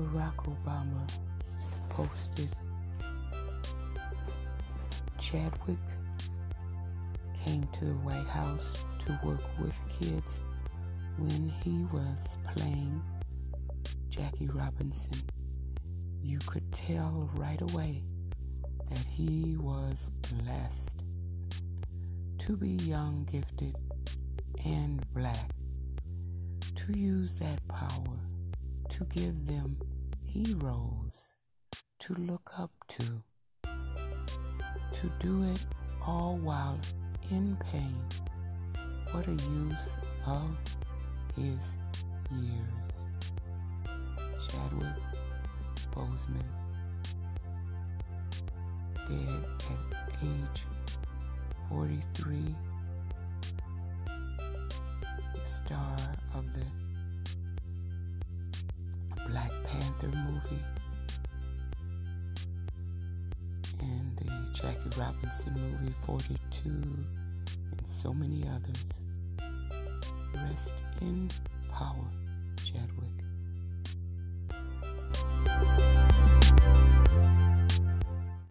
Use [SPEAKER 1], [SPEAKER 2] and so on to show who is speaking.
[SPEAKER 1] Barack Obama posted Chadwick came to the White House to work with kids when he was playing Jackie Robinson. You could tell right away that he was blessed to be young, gifted, and black, to use that power to give them heroes to look up to, to do it all while in pain. What a use of his years. Chadwick Boseman, dead at age 43, the star of the Black Panther movie and the Jackie Robinson movie 42 and so many others. Rest in power.